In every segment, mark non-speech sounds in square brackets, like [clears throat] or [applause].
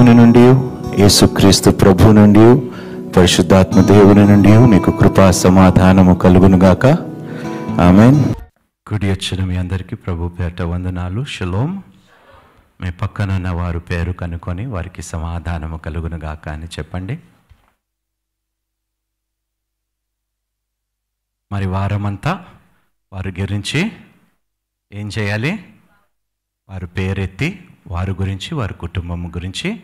దేవుని నుండి యేసుక్రీస్తు ప్రభు నుండి పరిశుద్ధాత్మ దేవుని నుండి మీకు కృపా సమాధానము కలుగునుగాక ఆమె గుడి వచ్చిన మీ అందరికీ ప్రభు పేట వందనాలు. షలోం మీ పక్కనున్న వారు పేరు కనుకొని వారికి సమాధానము కలుగునుగాక అని చెప్పండి. మరి వారమంతా వారి గురించి ఏం చేయాలి? వారు పేరెత్తి వారి గురించి వారి కుటుంబం గురించి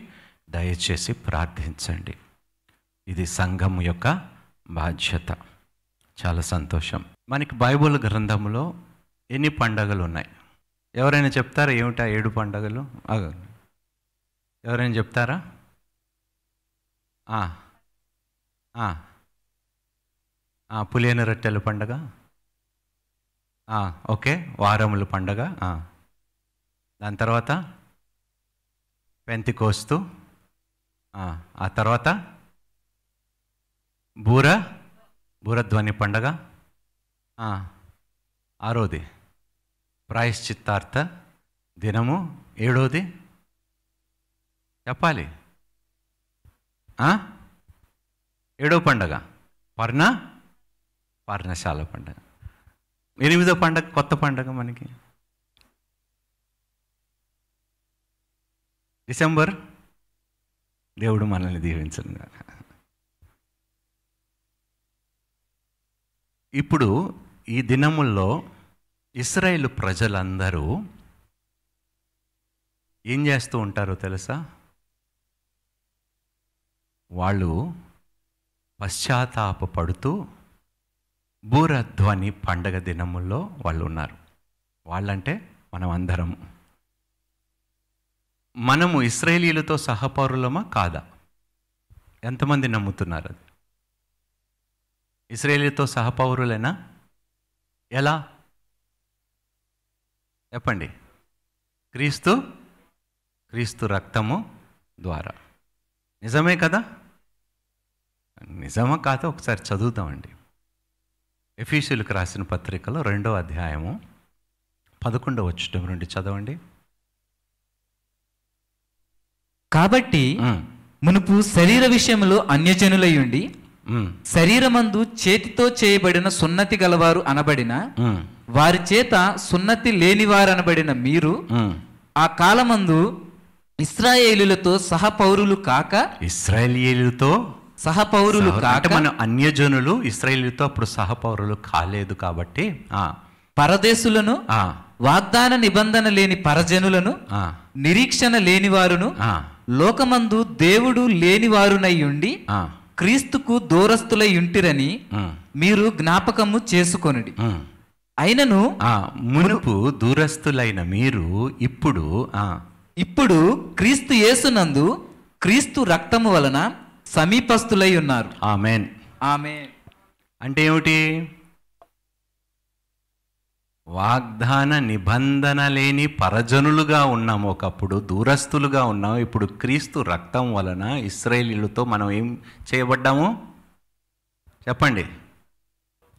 దయచేసి ప్రార్థించండి. ఇది సంఘం యొక్క బాధ్యత. చాలా సంతోషం. మనకి బైబుల్ గ్రంథంలో ఎన్ని పండగలు ఉన్నాయి? ఎవరైనా చెప్తారా ఏమిటా ఏడు పండగలు? ఎవరైనా చెప్తారా? పులియన రొట్టెల పండగ? ఓకే. వారముల పండగ? దాని తర్వాత పెంతికోస్తూ? ఆ, తర్వాత? బూర? బూరధ్వని పండగ? ఆరోది. ప్రాయశ్చిత్తార్థ దినము ఏడోది? చెప్పాలి. ఏడో పండగ. పర్ణ? పర్ణశాల పండగ. ఎనిమిదో పండగ కొత్త పండగ మనకి. డిసెంబర్? దేవుడు మనల్ని దీవించను ఇప్పుడు ఈ దినముల్లో ఇస్రాయేల్ ప్రజలందరూ ఏం చేస్తూ ఉంటారో తెలుసా? వాళ్ళు పశ్చాత్తాపపడుతూ బూరధ్వని పండగ దినముల్లో వాళ్ళు ఉన్నారు. వాళ్ళంటే మనం అందరము మనము ఇస్రాయేలీలతో సహపౌరులమా కాదా? ఎంతమంది నమ్ముతున్నారు అది? ఇస్రాయేలీతో సహపౌరులేనా? ఎలా? చెప్పండి. క్రీస్తు క్రీస్తు రక్తము ద్వారా. నిజమే కదా? నిజమా కాదా? ఒకసారి చదువుతామండి. ఎఫీషియల్కి రాసిన పత్రికలో రెండో అధ్యాయము పదకొండవ వచ్చటం నుండి చదవండి. కాబట్టి మునుపు శరీర విషయంలో అన్యజనులయుండి ఉమ్, శరీరమందు చేతితో చేయబడిన సున్నతి గలవారు అనబడిన వారి చేత సున్నతి లేనివారనబడిన మీరు. ఆ కాలమందు ఇస్రాయేలులతో సహపౌరులు కాక ఇస్రాయేలీలతో సహపౌరులు కాక మన అన్యజనులు ఇస్రాయేలీలతో అప్పుడు సహపౌరులు కాలేదు కాబట్టి ఆ, పరదేశులను వాగ్దాన నిబంధన లేని పరజనులను నిరీక్షణ లేనివారును ఆ, లోకమందు దేవుడు లేనివారునై ఉండి క్రీస్తుకు దూరస్తులై ఉంటిరని మీరు జ్ఞాపకము చేసుకొనుడి. అయినను ఆ, మునుపు దూరస్తులైన మీరు ఇప్పుడు ఆ, ఇప్పుడు క్రీస్తు యేసునందు క్రీస్తు రక్తము వలన సమీపస్తులై ఉన్నారు. ఆమెన్. ఆమె అంటే ఏమిటి? వాగ్దాన నిబంధన లేని పరజనులుగా ఉన్నాం ఒకప్పుడు దూరస్తులుగా ఉన్నాం. ఇప్పుడు క్రీస్తు రక్తం వలన ఇస్రాయేలీలతో మనం ఏం చేయబడ్డాము? చెప్పండి.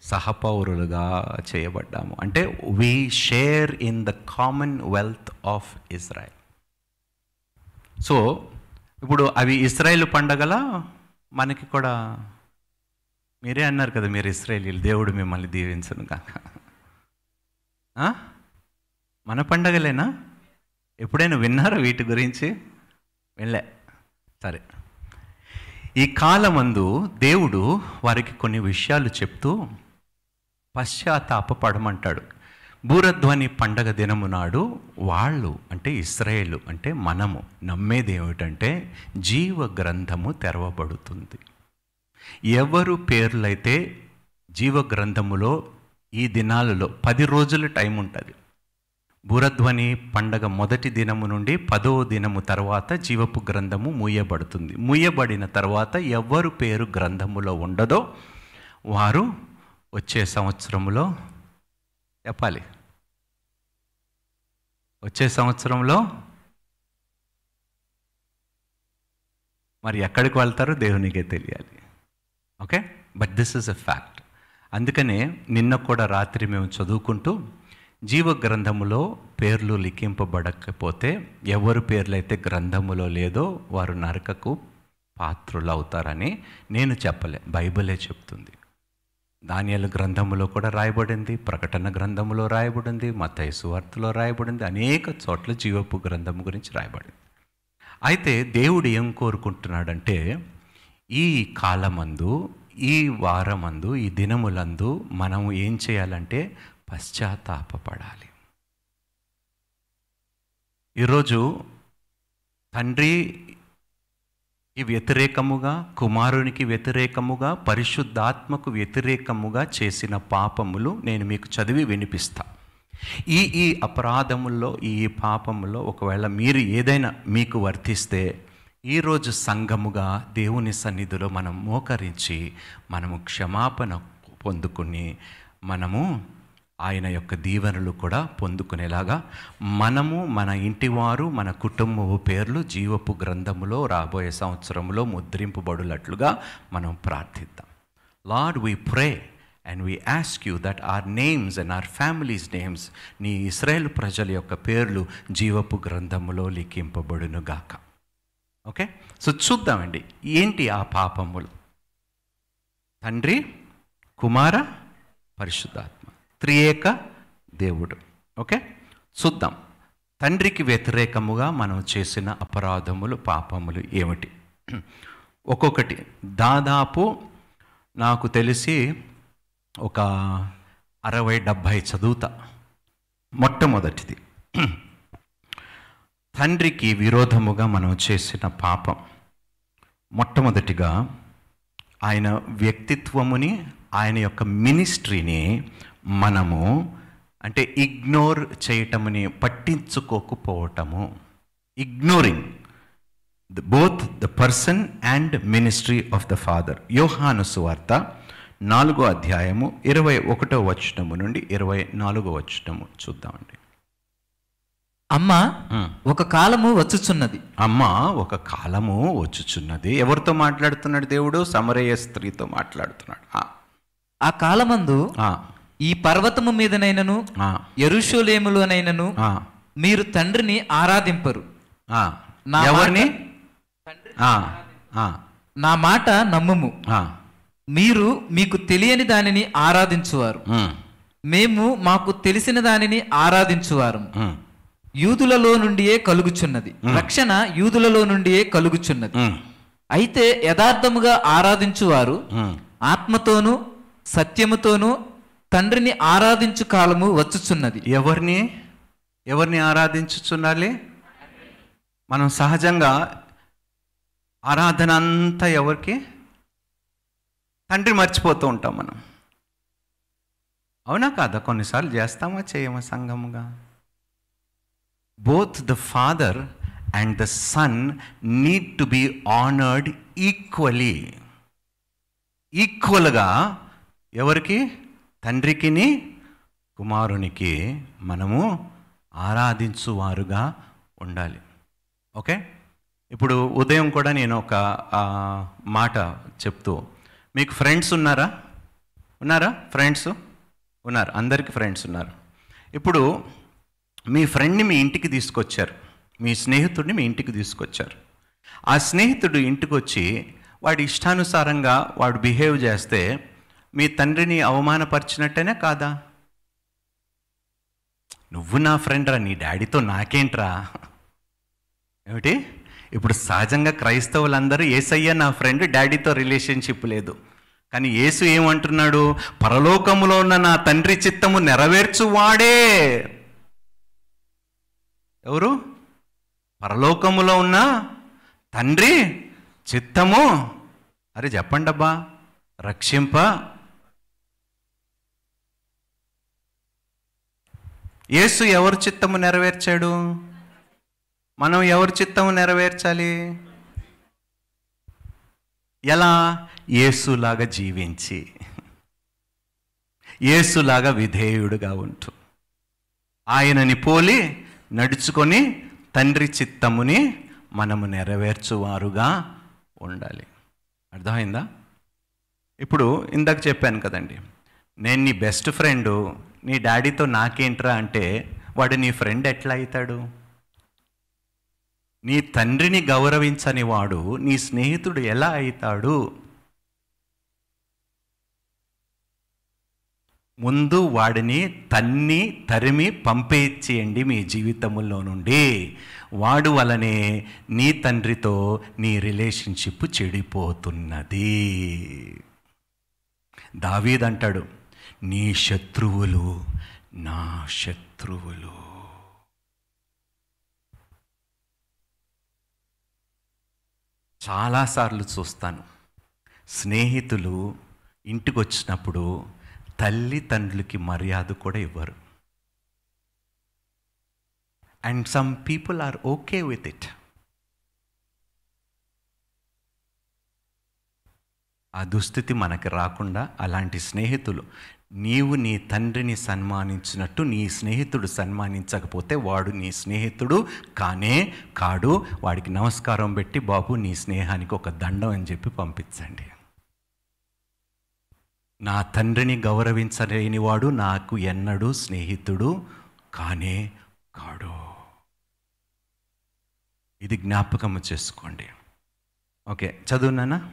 సహపౌరులుగా చేయబడ్డాము. అంటే we share in the commonwealth of Israel so ఇప్పుడు అవి ఇస్రాయేల్ పండగల? మనకి కూడా మీరే అన్నారు కదా మీరు ఇస్రాయేలీలు దేవుడు మిమ్మల్ని దీవించను కాక. మన పండగలేనా? ఎప్పుడైనా విన్నారా వీటి గురించి? వెళ్ళే. సరే. ఈ కాలమందు దేవుడు వారికి కొన్ని విషయాలు చెప్తూ పశ్చాత్తాపపడమంటాడు బూరధ్వని పండగ దినము నాడు వాళ్ళు అంటే ఇస్రాయేలు అంటే మనము నమ్మేది ఏమిటంటే జీవ గ్రంథము తెరవబడుతుంది. ఎవరు పేర్లైతే జీవ గ్రంథములో ఈ దినాలలో పది రోజుల టైం ఉంటుంది. బురధ్వని పండగ మొదటి దినము నుండి పదో దినము తర్వాత జీవపు గ్రంథము మూయబడుతుంది. మూయబడిన తర్వాత ఎవరు పేరు గ్రంథములో ఉండదో వారు వచ్చే సంవత్సరంలో చెప్పాలి. వచ్చే సంవత్సరంలో మరి ఎక్కడికి వెళ్తారో దేవునికే తెలియాలి. Okay? But this is a fact అందుకనే నిన్న కూడా రాత్రి మేము చదువుకుంటూ జీవ గ్రంథములో పేర్లు లిఖింపబడకపోతే ఎవరు పేర్లైతే గ్రంథములో లేదో వారు నరకకు పాత్రులు అవుతారని నేను చెప్పలే బైబిలే చెప్తుంది. ధాన్యాల గ్రంథములో కూడా రాయబడింది ప్రకటన గ్రంథములో రాయబడింది మత సువార్తలో రాయబడింది అనేక చోట్ల జీవపు గ్రంథము గురించి రాయబడింది. అయితే దేవుడు ఏం కోరుకుంటున్నాడంటే ఈ కాలమందు ఈ వారమందు ఈ దినములందు మనం ఏం చేయాలంటే పశ్చాత్తాపపడాలి. ఈరోజు తండ్రి ఈ వ్యతిరేకముగా కుమారునికి వ్యతిరేకముగా పరిశుద్ధాత్మకు వ్యతిరేకముగా చేసిన పాపములు నేను మీకు చదివి వినిపిస్తా. ఈ ఈ అపరాధముల్లో ఈ ఈ పాపములో ఒకవేళ మీరు ఏదైనా మీకు వర్తిస్తే ఈరోజు సంఘముగా దేవుని సన్నిధిలో మనం మోకరించి మనము క్షమాపణ పొందుకుని మనము ఆయన యొక్క దీవెనలు కూడా పొందుకునేలాగా మనము మన ఇంటివారు మన కుటుంబపు పేర్లు జీవపు గ్రంథములో రాబోయే సంవత్సరంలో ముద్రింపబడులట్లుగా మనం ప్రార్థిద్దాం. Lord we pray and we ask you that our names and our families names నీ ఇస్రాయేల్ ప్రజల యొక్క పేర్లు జీవపు గ్రంథములో లిఖింపబడునుగాక. ఓకే? సో చూద్దామండి ఏంటి ఆ పాపములు? తండ్రి కుమార పరిశుద్ధాత్మ త్రియేక దేవుడు. ఓకే? చూద్దాం. తండ్రికి వ్యతిరేకముగా మనం చేసిన అపరాధములు పాపములు ఏమిటి? ఒక్కొక్కటి. దాదాపు నాకు తెలిసి ఒక అరవై డెబ్భై చదువుతా. మొట్టమొదటిది. తండ్రికి విరోధముగా మనం చేసిన పాపం. మొట్టమొదటిగా ఆయన వ్యక్తిత్వముని ఆయన యొక్క మినిస్ట్రీని మనము అంటే ఇగ్నోర్ చేయటముని పట్టించుకోకపోవటము. Ignoring the both the person and ministry of the father. యోహాను సువార్త నాలుగో అధ్యాయము ఇరవై ఒకటో వచనము నుండి ఇరవై నాలుగో వచనము చూద్దామండి. అమ్మ ఒక కాలము వచ్చుచున్నది. అమ్మ ఒక కాలము వచ్చుచున్నది. ఎవరితో మాట్లాడుతున్నాడు దేవుడు? సమరయ స్త్రీతో మాట్లాడుతున్నాడు. ఆ, కాలమందు ఈ పర్వతము మీదనైనను ఎరుషోలేములోనైనను మీరు తండ్రిని ఆరాధింపరు. ఎవరిని? నా మాట నమ్ముము. మీరు మీకు తెలియని దానిని ఆరాధించువారు. మేము మాకు తెలిసిన దానిని ఆరాధించువారు. యూదులలో నుండియే కలుగుచున్నది. రక్షణ యూదులలో నుండియే కలుగుచున్నది. అయితే యథార్థముగా ఆరాధించువారు. ఆత్మతోనూ సత్యముతోనూ తండ్రిని ఆరాధించు కాలము వచ్చుచున్నది. ఎవరిని? ఎవరిని ఆరాధించుచుండాలి? మనం సహజంగా ఆరాధన అంతా ఎవరికి? తండ్రి మర్చిపోతూ ఉంటాం మనం. అవునా కాదా? కొన్నిసార్లు చేస్తామా చేయమా సంఘముగా? Both the father and the son need to be honoured equally ఈక్వల్గా ఎవరికి? తండ్రికిని కుమారునికి మనము ఆరాధించువారుగా ఉండాలి. ఓకే? ఇప్పుడు ఉదయం కూడా నేను ఒక మాట చెప్తూ మీకు ఫ్రెండ్స్ ఉన్నారా? ఉన్నారా? ఫ్రెండ్స్? ఉన్నారు. అందరికీ ఫ్రెండ్స్ ఉన్నారు. ఇప్పుడు మీ ఫ్రెండ్ని మీ ఇంటికి తీసుకొచ్చారు. మీ స్నేహితుడిని మీ ఇంటికి తీసుకొచ్చారు. ఆ స్నేహితుడు ఇంటికి వచ్చి వాడి ఇష్టానుసారంగా వాడు బిహేవ్ చేస్తే మీ తండ్రిని అవమానపరిచినట్టేనే కాదా? నువ్వు నా ఫ్రెండ్ రా నీ డాడీతో నాకేంట్రా? ఏమిటి? ఇప్పుడు సహజంగా క్రైస్తవులందరూ ఏసయ్య నా ఫ్రెండ్ డాడీతో రిలేషన్షిప్ లేదు. కానీ యేసు ఏమంటున్నాడు? పరలోకములో ఉన్న నా తండ్రి చిత్తము నెరవేర్చువాడే! ఎవరు? పరలోకములో ఉన్న తండ్రి చిత్తము. అరే చెప్పండి అబ్బా రక్షింప. యేసు ఎవరి చిత్తము నెరవేర్చాడు? మనం ఎవరి చిత్తము నెరవేర్చాలి? ఎలా? యేసులాగా జీవించి. యేసులాగా విధేయుడుగా ఉంటూ. ఆయనని పోలి నడుచుకొని తండ్రి చిత్తముని మనము నెరవేర్చువారుగా ఉండాలి. అర్థమైందా? ఇప్పుడు ఇందాక చెప్పాను కదండి నేను నీ బెస్ట్ ఫ్రెండు నీ డాడీతో నాకేంట్రా అంటే వాడు నీ ఫ్రెండ్ ఎట్లా అవుతాడు నీ తండ్రిని గౌరవించని వాడు నీ స్నేహితుడు ఎలా అవుతాడు ముందు వాడిని తన్ని తరిమి పంపేచ్చేయండి మీ జీవితంలో నుండి. వాడు వలనే నీ తండ్రితో నీ రిలేషన్షిప్ చెడిపోతున్నది. దావీదంటాడు నీ శత్రువులు నా శత్రువులు. చాలాసార్లు చూస్తాను స్నేహితులు ఇంటికి వచ్చినప్పుడు తల్లిదండ్రులకి మర్యాద కూడా ఇవ్వరు. And some people are okay with it ఆ దుస్థితి మనకి రాకుండా అలాంటి స్నేహితులు నీవు నీ తండ్రిని సన్మానించినట్టు నీ స్నేహితుడు సన్మానించకపోతే వాడు నీ స్నేహితుడు కానే కాడు. వాడికి నమస్కారం పెట్టి బాబు నీ స్నేహానికి ఒక దండం అని చెప్పి పంపించండి. నా తండ్రిని గౌరవించలేని వాడు నాకు ఎన్నడూ స్నేహితుడు కానే కాడు. ఇది జ్ఞాపకము చేసుకోండి. ఓకే చదువునానా.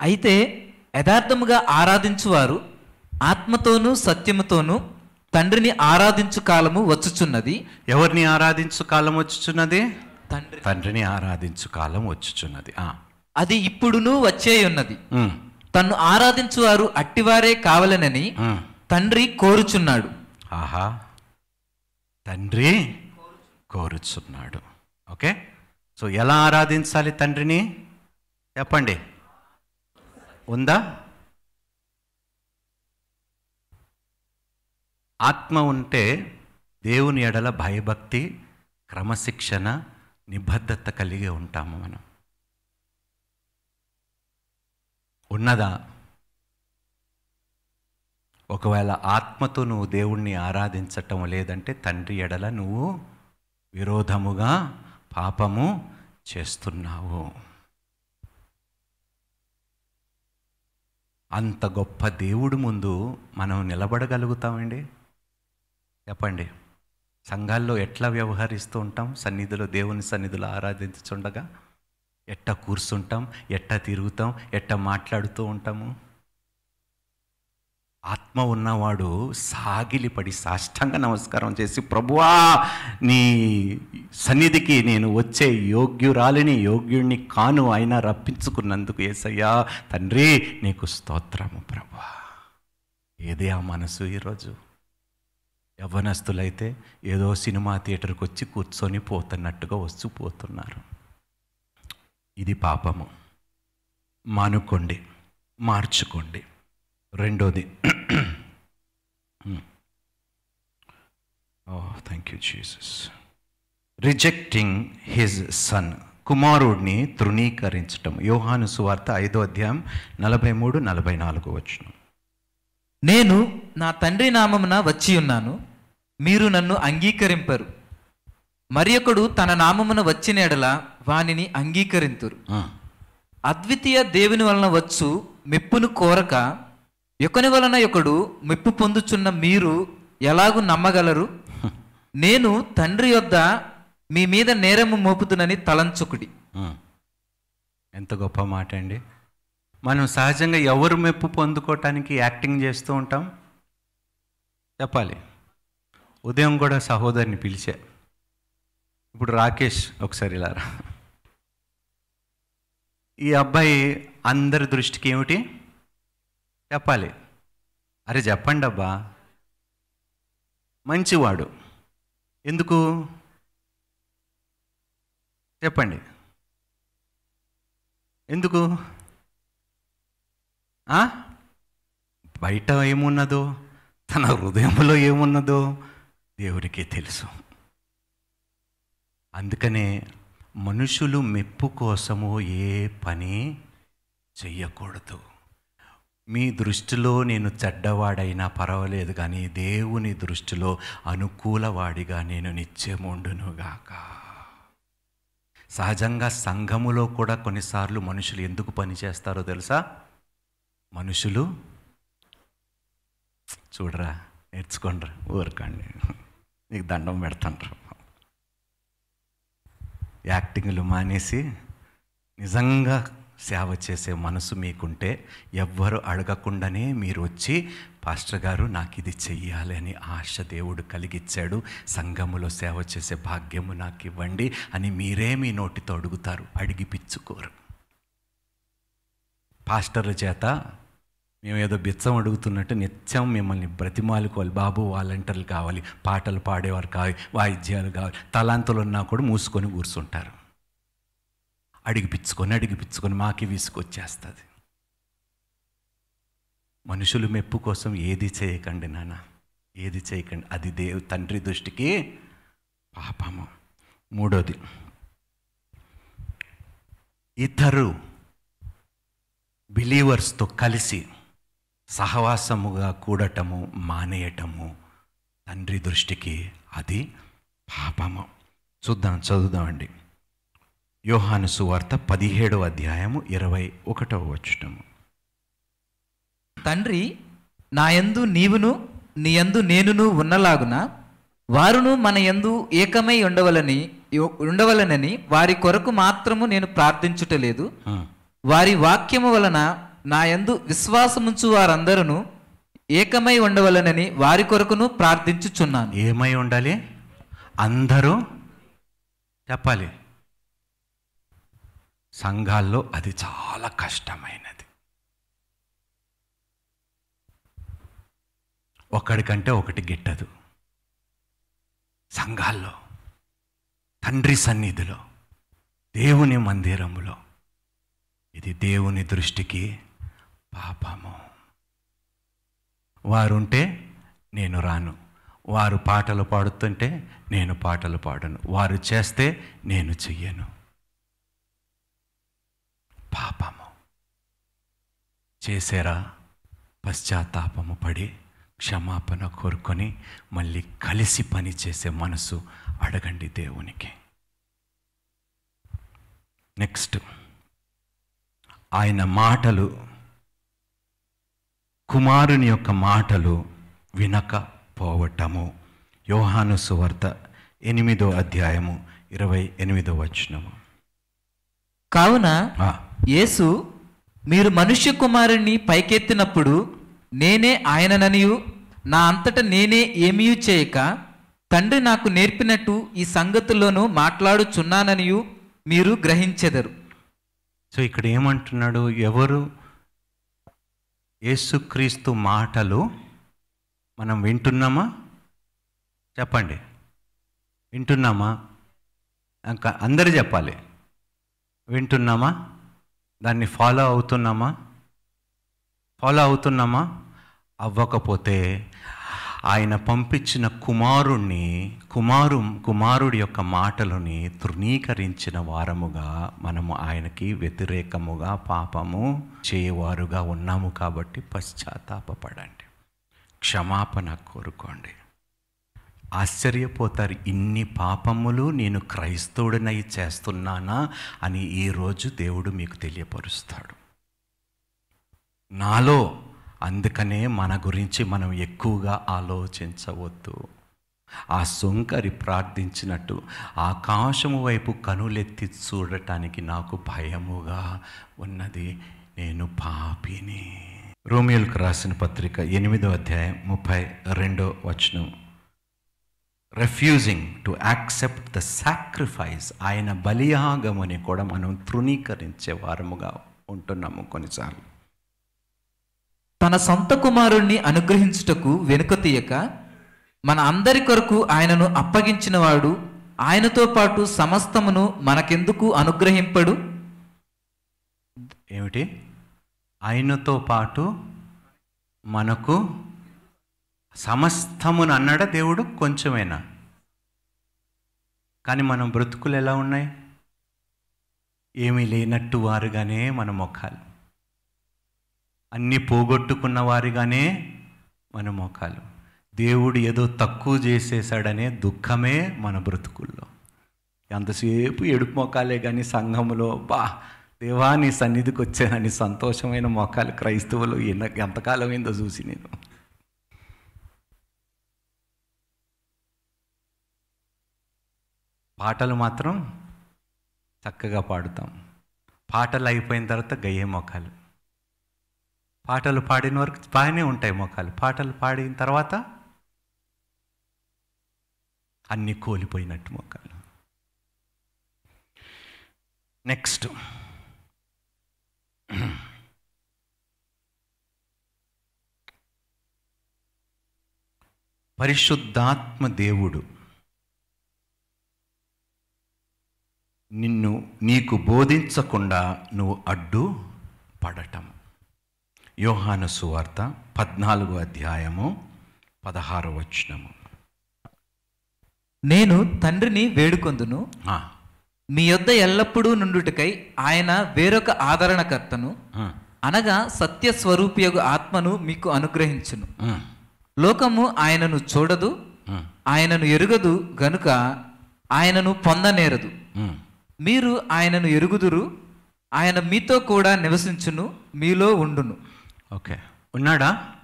అయితే యథార్థముగా ఆరాధించువారు ఆత్మతోనూ సత్యముతోనూ తండ్రిని ఆరాధించు కాలము వచ్చుచున్నది. ఎవరిని ఆరాధించు కాలం వచ్చుచున్నది? తండ్రి. తండ్రిని ఆరాధించు కాలం వచ్చుచున్నది. ఆ. అది ఇప్పుడును వచ్చే ఉన్నది తన్ను ఆరాధించువారు అట్టివారే కావాలనని. తండ్రి కోరుచున్నాడు. ఆహా. తండ్రి కోరుచున్నాడు. ఓకే? సో ఎలా ఆరాధించాలి తండ్రిని? చెప్పండి. ఉందా? ఆత్మ ఉంటే దేవుని ఎడల భయభక్తి క్రమశిక్షణ నిబద్ధత కలిగి ఉంటాము మనం. ఉన్నదా? ఒకవేళ ఆత్మతో నువ్వు దేవుణ్ణి ఆరాధించటం లేదంటే తండ్రి ఎడల నువ్వు విరోధముగా పాపము చేస్తున్నావు. అంత గొప్ప దేవుడు ముందు మనం నిలబడగలుగుతామండి? చెప్పండి. సంఘాల్లో ఎట్లా వ్యవహరిస్తూ ఉంటాం? సన్నిధిలో దేవుని సన్నిధిలో ఆరాధించుండగా ఎట్ట కూర్చుంటాం ఎట్ట తిరుగుతాం ఎట్ట మాట్లాడుతూ ఉంటాము? ఆత్మ ఉన్నవాడు సాగిలిపడి సాష్టంగా నమస్కారం చేసి ప్రభువా నీ సన్నిధికి నేను వచ్చే యోగ్యురాలిని యోగ్యుణ్ణి కాను అయినా రప్పించుకున్నందుకు ఏసయ్యా తండ్రి నీకు స్తోత్రము ప్రభువా. ఏదే ఆ మనసు ఈరోజు? యవ్వనస్తులైతే ఏదో సినిమా థియేటర్కి వచ్చి కూర్చొని పోతున్నట్టుగా వస్తూ పోతున్నారు. ఇది పాపము. మానుకోండి మార్చుకోండి. రెండోది. ఓ thank you Jesus rejecting his son కుమారుడిని తృణీకరించటం. యోహాను సువార్త ఐదో అధ్యాయం నలభై మూడు నలభై నాలుగు వచ్చిన నేను నా తండ్రి నామమున వచ్చి ఉన్నాను. మీరు నన్ను అంగీకరింపరు. మరి ఒకడు తన నామమున వచ్చిన ఎడల వానిని అంగీకరింతురు. అద్వితీయ దేవుని వలన వచ్చు మెప్పును కోరక ఒకని వలన ఒకడు మెప్పు పొందుచున్న మీరు ఎలాగూ నమ్మగలరు? నేను తండ్రి యొద్ద మీ మీద నేరము మోపుతునని తలంచుకుడి. ఎంత గొప్ప మాట అండి. మనం సహజంగా ఎవరు మెప్పు పొందుకోవటానికి యాక్టింగ్ చేస్తూ ఉంటాం? చెప్పాలి. ఉదయం కూడా సహోదరిని పిలిచా. ఇప్పుడు రాకేష్ ఒకసారి ఇలా రా. ఈ అబ్బాయి అందరి దృష్టికి ఏమిటి? చెప్పాలి. అరే చెప్పండి అబ్బా. మంచివాడు. ఎందుకు? చెప్పండి. ఎందుకు? బయట ఏమున్నదో తన హృదయంలో ఏమున్నదో దేవుడికి తెలుసు. అందుకనే మనుషులు మెప్పు కోసము ఏ పని చెయ్యకూడదు. మీ దృష్టిలో నేను చెడ్డవాడైనా పర్వాలేదు కానీ దేవుని దృష్టిలో అనుకూలవాడిగా నేను నిత్యముండునుగాక. సహజంగా సంఘములో కూడా కొన్నిసార్లు మనుషులు ఎందుకు పని చేస్తారో తెలుసా? మనుషులు చూడరా నేర్చుకోండిరా ఊరకండి. నీకు దండం పెడతాండ్రు. యాక్టింగ్లు మానేసి నిజంగా సేవ చేసే మనసు మీకుంటే ఎవ్వరు అడగకుండానే మీరు వచ్చి పాస్టర్ గారు నాకు ఇది చెయ్యాలి అని ఆశ దేవుడు కలిగిచ్చాడు. సంఘములో సేవ చేసే భాగ్యము నాకు ఇవ్వండి అని మీరే మీ నోటితో అడుగుతారు. అడిగిపిచ్చుకోరు పాస్టర్ల చేత మేము ఏదో బిచ్చం అడుగుతున్నట్టు నిత్యం మిమ్మల్ని బ్రతిమాలుకోవాలి బాబు వాలంటీర్లు కావాలి పాటలు పాడేవారు కావాలి వాయిద్యాలు కావాలి తలాంతులు ఉన్నా కూడా మూసుకొని కూర్చుంటారు. అడిగి పిచ్చుకొని మాకి విసుకొచ్చేస్తుంది మనుషులు మెప్పు కోసం ఏది చేయకండి నాన్న ఏది చేయకండి. అది దేవు తండ్రి దృష్టికి పాపము. మూడోది ఇతరు బిలీవర్స్తో కలిసి సహవాసముగా కూడటము మానేయటము తండ్రి దృష్టికి అది పాపము. చూద్దాం చదువుదామండి. యోహాను సువార్త పదిహేడవ అధ్యాయము ఇరవై ఒకటవ వచ్చటము తండ్రి నా యందు నీవును నీ యందు నేనును ఉన్నలాగున వారును మన యందు ఏకమై ఉండవలని ఉండవలనని వారి కొరకు మాత్రము నేను ప్రార్థించుటలేదు వారి వాక్యము వలన నా యందు విశ్వాసముంచు వారందరూ ఏకమై ఉండవలనని వారి కొరకును ప్రార్థించుచున్నాను. ఏమై ఉండాలి? అందరూ చెప్పాలి. సంఘాల్లో అది చాలా కష్టమైనది. ఒకడికంటే ఒకటి గిట్టదు. సంఘాల్లో తండ్రి సన్నిధిలో దేవుని మందిరములో. ఇది దేవుని దృష్టికి పాపము. వారుంటే నేను రాను. వారు పాటలు పాడుతుంటే నేను పాటలు పాడను. వారు చేస్తే నేను చెయ్యను. పాపము. చేసారా? పశ్చాత్తాపము పడి క్షమాపణ కోరుకొని మళ్ళీ కలిసి పని చేసే మనసు అడగండి దేవునికి. నెక్స్ట్. ఆయన మాటలు కుమారుని యొక్క మాటలు వినకపోవటము. యోహాను సువార్త ఎనిమిదో అధ్యాయము ఇరవై ఎనిమిదో వచనము. కావున యేసు మీరు మనుష్య కుమారుణ్ణి పైకెత్తినప్పుడు నేనే ఆయనననియు నా అంతట నేనే ఏమీ చేయక తండ్రి నాకు నేర్పినట్టు ఈ సంగతుల్లోనూ మాట్లాడుచున్నాననియు మీరు గ్రహించెదరు. సో ఇక్కడ ఏమంటున్నాడు? ఎవరు యేసుక్రీస్తు మాటలు మనం వింటున్నామా? చెప్పండి. వింటున్నామా? ఇంకా అందరు చెప్పాలి. వింటున్నామా? దాన్ని ఫాలో అవుతున్నామా? ఫాలో అవుతున్నామా? అవ్వకపోతే ఆయన పంపించిన కుమారుణ్ణి కుమారు కుమారుడి యొక్క మాటలని తృణీకరించిన వారముగా మనము ఆయనకి వ్యతిరేకముగా పాపము చేయవారుగా ఉన్నాము కాబట్టి పశ్చాత్తాపపడండి. క్షమాపణ కోరుకోండి. ఆశ్చర్యపోతారు ఇన్ని పాపములు నేను క్రైస్తవుడినై చేస్తున్నానా? అని ఈరోజు దేవుడు మీకు తెలియపరుస్తాడు. నాలో అందుకనే మన గురించి మనం ఎక్కువగా ఆలోచించవద్దు. ఆ సుంకరి ప్రార్థించినట్టు ఆకాశము వైపు కనులెత్తి చూడటానికి నాకు భయముగా ఉన్నది. నేను పాపిని. రోమియోలకు రాసిన పత్రిక ఎనిమిదో అధ్యాయం ముప్పై రెండో వచనం. Refusing to accept the sacrifice ఆయన బలియాగమని కూడా మనం తృణీకరించే వారముగా ఉంటున్నాము కొన్నిసార్లు. తన సొంత కుమారుణ్ణి అనుగ్రహించుటకు వెనుక తీయక మన అందరి కొరకు ఆయనను అప్పగించినవాడు ఆయనతో పాటు సమస్తమును మనకెందుకు అనుగ్రహింపడు? ఏమిటి? ఆయనతో పాటు మనకు సమస్తమును అన్నాడా దేవుడు? కొంచెమేనా? కానీ మనం బ్రతుకులు ఎలా ఉన్నాయి? ఏమీ లేనట్టు వారుగానే మన మొఖాలు. అన్నీ పోగొట్టుకున్న వారిగానే మన మోకాలు. దేవుడు ఏదో తక్కువ చేసేసాడనే దుఃఖమే మన బ్రతుకుల్లో. ఎంతసేపు ఎడుపు మోకాలే కానీ సంఘములో బా దేవా నీ సన్నిధికి వచ్చానని సంతోషమైన మోకాలు క్రైస్తవులు ఎన్న ఎంతకాలం అయిందో చూసి నేను. పాటలు మాత్రం చక్కగా పాడుతాం. పాటలు అయిపోయిన తర్వాత గయ్యే మొఖాలు పాటలు పాడిన వరకు బాగానే ఉంటాయి మొఖాలు పాటలు పాడిన తర్వాత అన్నీ కోల్పోయినట్టు మొఖాలు నెక్స్ట్ పరిశుద్ధాత్మ దేవుడు నిన్ను నీకు బోధించకుండా నువ్వు అడ్డు పడటం యోహాను సువార్త పద్నాలుగో అధ్యాయము పదహారు వచనము. నేను తండ్రిని వేడుకొందును. మీ యొద్ద ఎల్లప్పుడూ నుండుటకై ఆయన వేరొక ఆదరణకర్తను అనగా సత్య స్వరూపియగు ఆత్మను మీకు అనుగ్రహించును. లోకము ఆయనను చూడదు ఆయనను ఎరుగదు గనుక ఆయనను పొందనేరదు. మీరు ఆయనను ఎరుగుదురు ఆయన మీతో కూడా నివసించును మీలో ఉండును. ఓకే. ఉన్నాడా?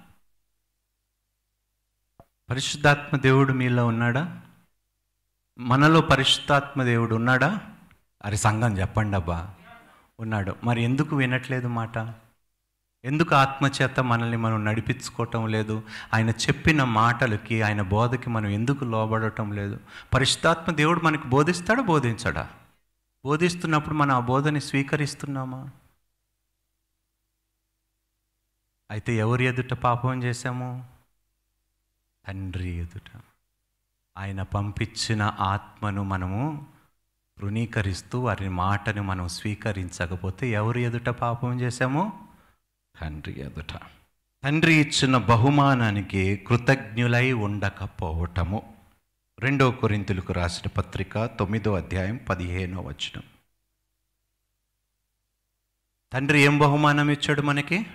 పరిశుద్ధాత్మ దేవుడు మీలో ఉన్నాడా? మనలో పరిశుద్ధాత్మ దేవుడు ఉన్నాడా? అరే సంఘం చెప్పండి అబ్బా. ఉన్నాడు. మరి ఎందుకు వినట్లేదు మాట? ఎందుకు ఆత్మచేత మనల్ని మనం నడిపించుకోవటం లేదు? ఆయన చెప్పిన మాటలకి ఆయన బోధకి మనం ఎందుకు లోబడటం లేదు? పరిశుద్ధాత్మ దేవుడు మనకు బోధిస్తాడా బోధించడా? బోధిస్తున్నప్పుడు మనం ఆ బోధని స్వీకరిస్తున్నామా? అయితే ఎవరి ఎదుట పాపం చేశాము? తండ్రి ఎదుట. ఆయన పంపించిన ఆత్మను మనము తృణీకరిస్తూ వారి మాటను మనం స్వీకరించకపోతే ఎవరి ఎదుట పాపం చేశాము? తండ్రి ఎదుట. తండ్రి ఇచ్చిన బహుమానానికి కృతజ్ఞులై ఉండకపోవటము. రెండో కొరింతులకు రాసిన పత్రిక తొమ్మిదో అధ్యాయం పదిహేనో వచనం. తండ్రి ఏం బహుమానం ఇచ్చాడు మనకి?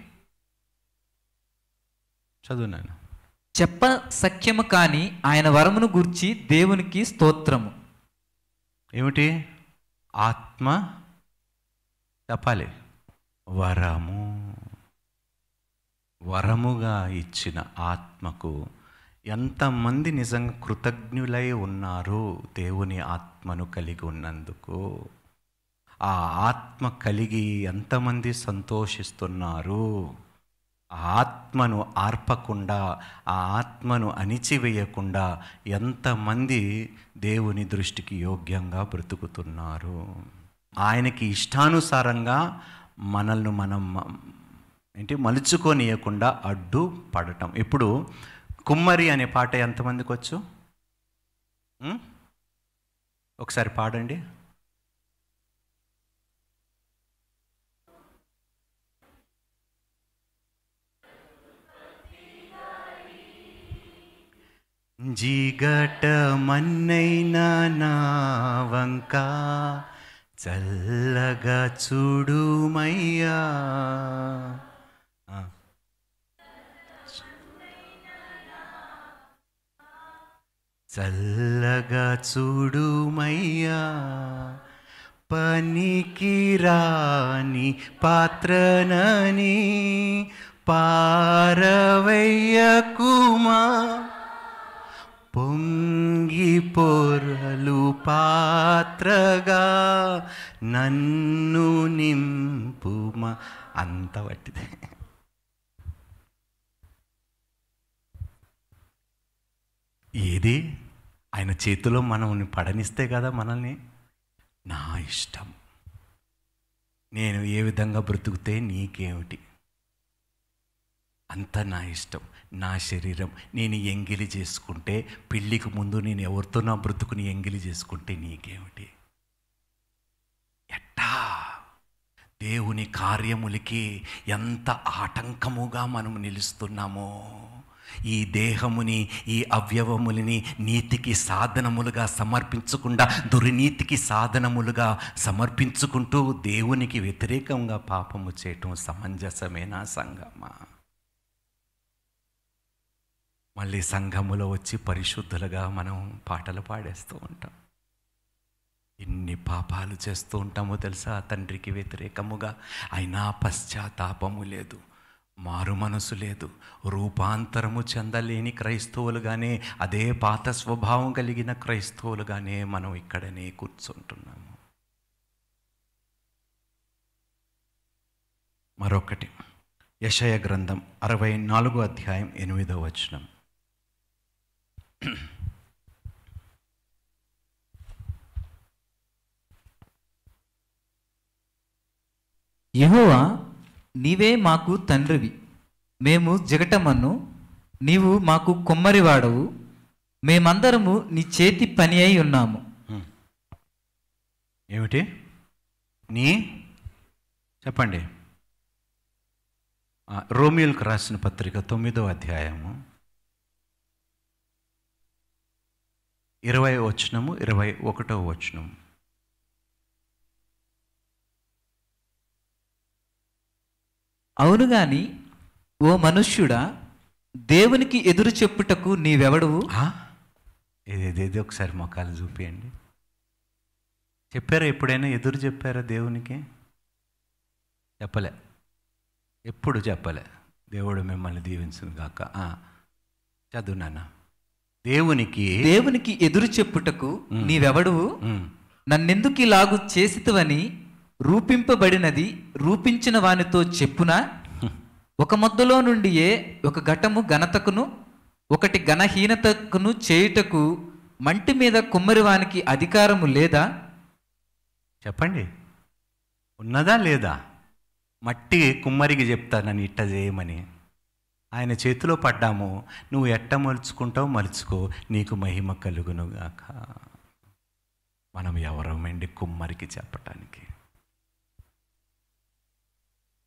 చదువునాను చెప్ప సఖ్యము కాని ఆయన వరమును గూర్చి దేవునికి స్తోత్రము. ఏమిటి? ఆత్మ చెప్పాలి. వరము. వరముగా ఇచ్చిన ఆత్మకు ఎంతమంది నిజంగా కృతజ్ఞులై ఉన్నారు దేవుని ఆత్మను కలిగి ఉన్నందుకు ఆ ఆత్మ కలిగి ఎంతమంది సంతోషిస్తున్నారు ఆత్మను ఆర్పకుండా ఆ ఆత్మను అణిచివేయకుండా ఎంతమంది దేవుని దృష్టికి యోగ్యంగా బ్రతుకుతున్నారు? ఆయనకి ఇష్టానుసారంగా మనల్ని మనం ఏంటి మలుచుకోనియకుండా అడ్డు పడటం. ఇప్పుడు కుమ్మరి అనే పాట ఎంతమందికి వచ్చు ఒకసారి పాడండి. జిగట మన్నైనా నా వంక చల్లగా చూడుమయ్యా ఆ. చల్లగా చూడుమయ్యా పనికి రాని పాత్రనని పారవయ్యకుమా పొంగి పొరలు పాత్రగా నన్ను నింపుమా. అంత వట్టిదే. ఏది? ఆయన చేతిలో మనల్ని పడనిస్తే కదా మనల్ని? నా ఇష్టం. నేను ఏ విధంగా బ్రతుకుతే నీకేమిటి? అంత నా ఇష్టం. నా శరీరం నేను ఎంగిలి చేసుకుంటే పెళ్ళికి ముందు నేను ఎవరితో నా బ్రతుకుని ఎంగిలి చేసుకుంటే నీకేమిటి? ఎట్టా? దేవుని కార్యములకి ఎంత ఆటంకముగా మనం నిలుస్తున్నామో! ఈ దేహముని ఈ అవయవములని నీతికి సాధనములుగా సమర్పించకుండా దుర్నీతికి సాధనములుగా సమర్పించుకుంటూ దేవునికి వ్యతిరేకంగా పాపము చేయటం సమంజసమేనా సంగమా? మళ్ళీ సంఘములో వచ్చి పరిశుద్ధులుగా మనం పాటలు పాడేస్తూ ఉంటాం. ఎన్ని పాపాలు చేస్తూ ఉంటామో తెలుసా? తండ్రికి వ్యతిరేకముగా అయినా పశ్చాత్తాపము లేదు మారు మనసు లేదు రూపాంతరము చెందలేని క్రైస్తవులుగానే అదే పాత స్వభావం కలిగిన క్రైస్తవులుగానే మనం ఇక్కడనే కూర్చుంటున్నాము. మరొకటి యశయ గ్రంథం అరవై నాలుగో అధ్యాయం ఎనిమిదో వచనం. [clears throat] యహోవా నీవే మాకు తండ్రివి. మేము జగటమన్ను నీవు మాకు కొమ్మరివాడవు. మేమందరము నీ చేతి పని అయి ఉన్నాము. ఏమిటి? నీ? చెప్పండి. ఆ, రోమియోలకు రాసిన పత్రిక తొమ్మిదో అధ్యాయము. ఇరవై వచనము ఇరవై ఒకటో వచనము. అవును గాని ఓ మనుష్యుడా దేవునికి ఎదురు చెప్పుటకు నీవెవడవు? ఇది ఒకసారి మొక్కలు చూపియండి. చెప్పారా ఎప్పుడైనా ఎదురు చెప్పారా దేవునికి? చెప్పలే. ఎప్పుడు చెప్పలే. దేవుడు మిమ్మల్ని దీవించును ఆ, చదువు నాన్న. దేవునికి దేవునికి ఎదురు చెప్పుటకు నీవెవడువు ఉమ్, నన్నెందుకు ఇలాగు చేసితవని రూపింపబడినది రూపించిన వానితో చెప్పునా? ఒక మొద్దలో నుండియే ఒక ఘటము ఘనతకును ఒకటి ఘనహీనతకును చేయుటకు మంటి మీద కుమ్మరివానికి అధికారము లేదా? చెప్పండి. ఉన్నదా లేదా? మట్టి కుమ్మరికి చెప్తానని ఇట్ట చేయమని ఆయన చేతిలో పడ్డాము. నువ్వు ఎట్ట మలుచుకుంటావు మలుచుకో. నీకు మహిమ కలుగును గాక మనం ఎవరమండి కుమ్మరికి చెప్పటానికి?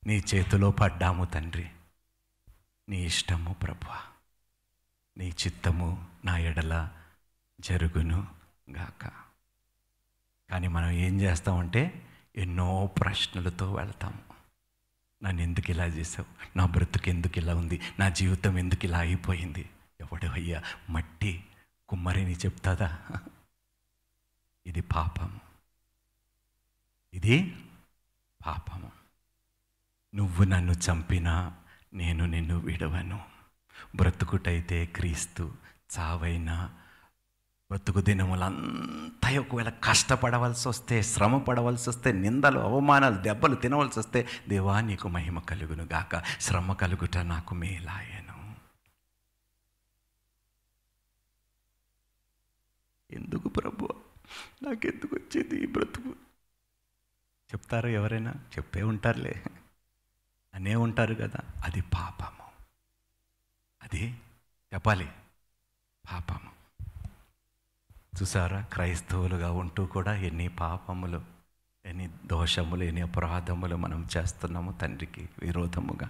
నీ చేతిలో పడ్డాము తండ్రి. నీ ఇష్టము ప్రభా. నీ చిత్తము నా ఎడల జరుగును గాక కానీ మనం ఏం చేస్తామంటే ఎన్నో ప్రశ్నలతో వెళ్తాము. నన్ను ఎందుకు ఇలా చేసావు? నా బ్రతుకు ఎందుకు ఇలా ఉంది? నా జీవితం ఎందుకు ఇలా అయిపోయింది? ఎవడు అయ్యా? మట్టి కుమ్మరిని చెప్తాదా? ఇది పాపము ఇది పాపము. నువ్వు నన్ను చంపినా నేను నిన్ను విడవను. బ్రతుకుటైతే క్రీస్తు చావైనా బ్రతుకు దినములంతా ఒకవేళ కష్టపడవలసి వస్తే శ్రమ పడవలసి వస్తే నిందలు అవమానాలు దెబ్బలు తినవలసి వస్తే దేవా నీకు మహిమ కలుగును గాక. శ్రమ కలుగుట నాకు మేలాయను. ఎందుకు ప్రభు? నాకెందుకు వచ్చేది ఈ బ్రతుకు? చెప్తారు ఎవరైనా? చెప్పే ఉంటారులే. అనే ఉంటారు కదా అది పాపము. అది చెప్పాలి. పాపము. చూసారా? క్రైస్తవులుగా ఉంటూ కూడా ఎన్ని పాపములు ఎన్ని దోషములు ఎన్ని అపరాధములు మనం చేస్తున్నాము తండ్రికి విరోధముగా.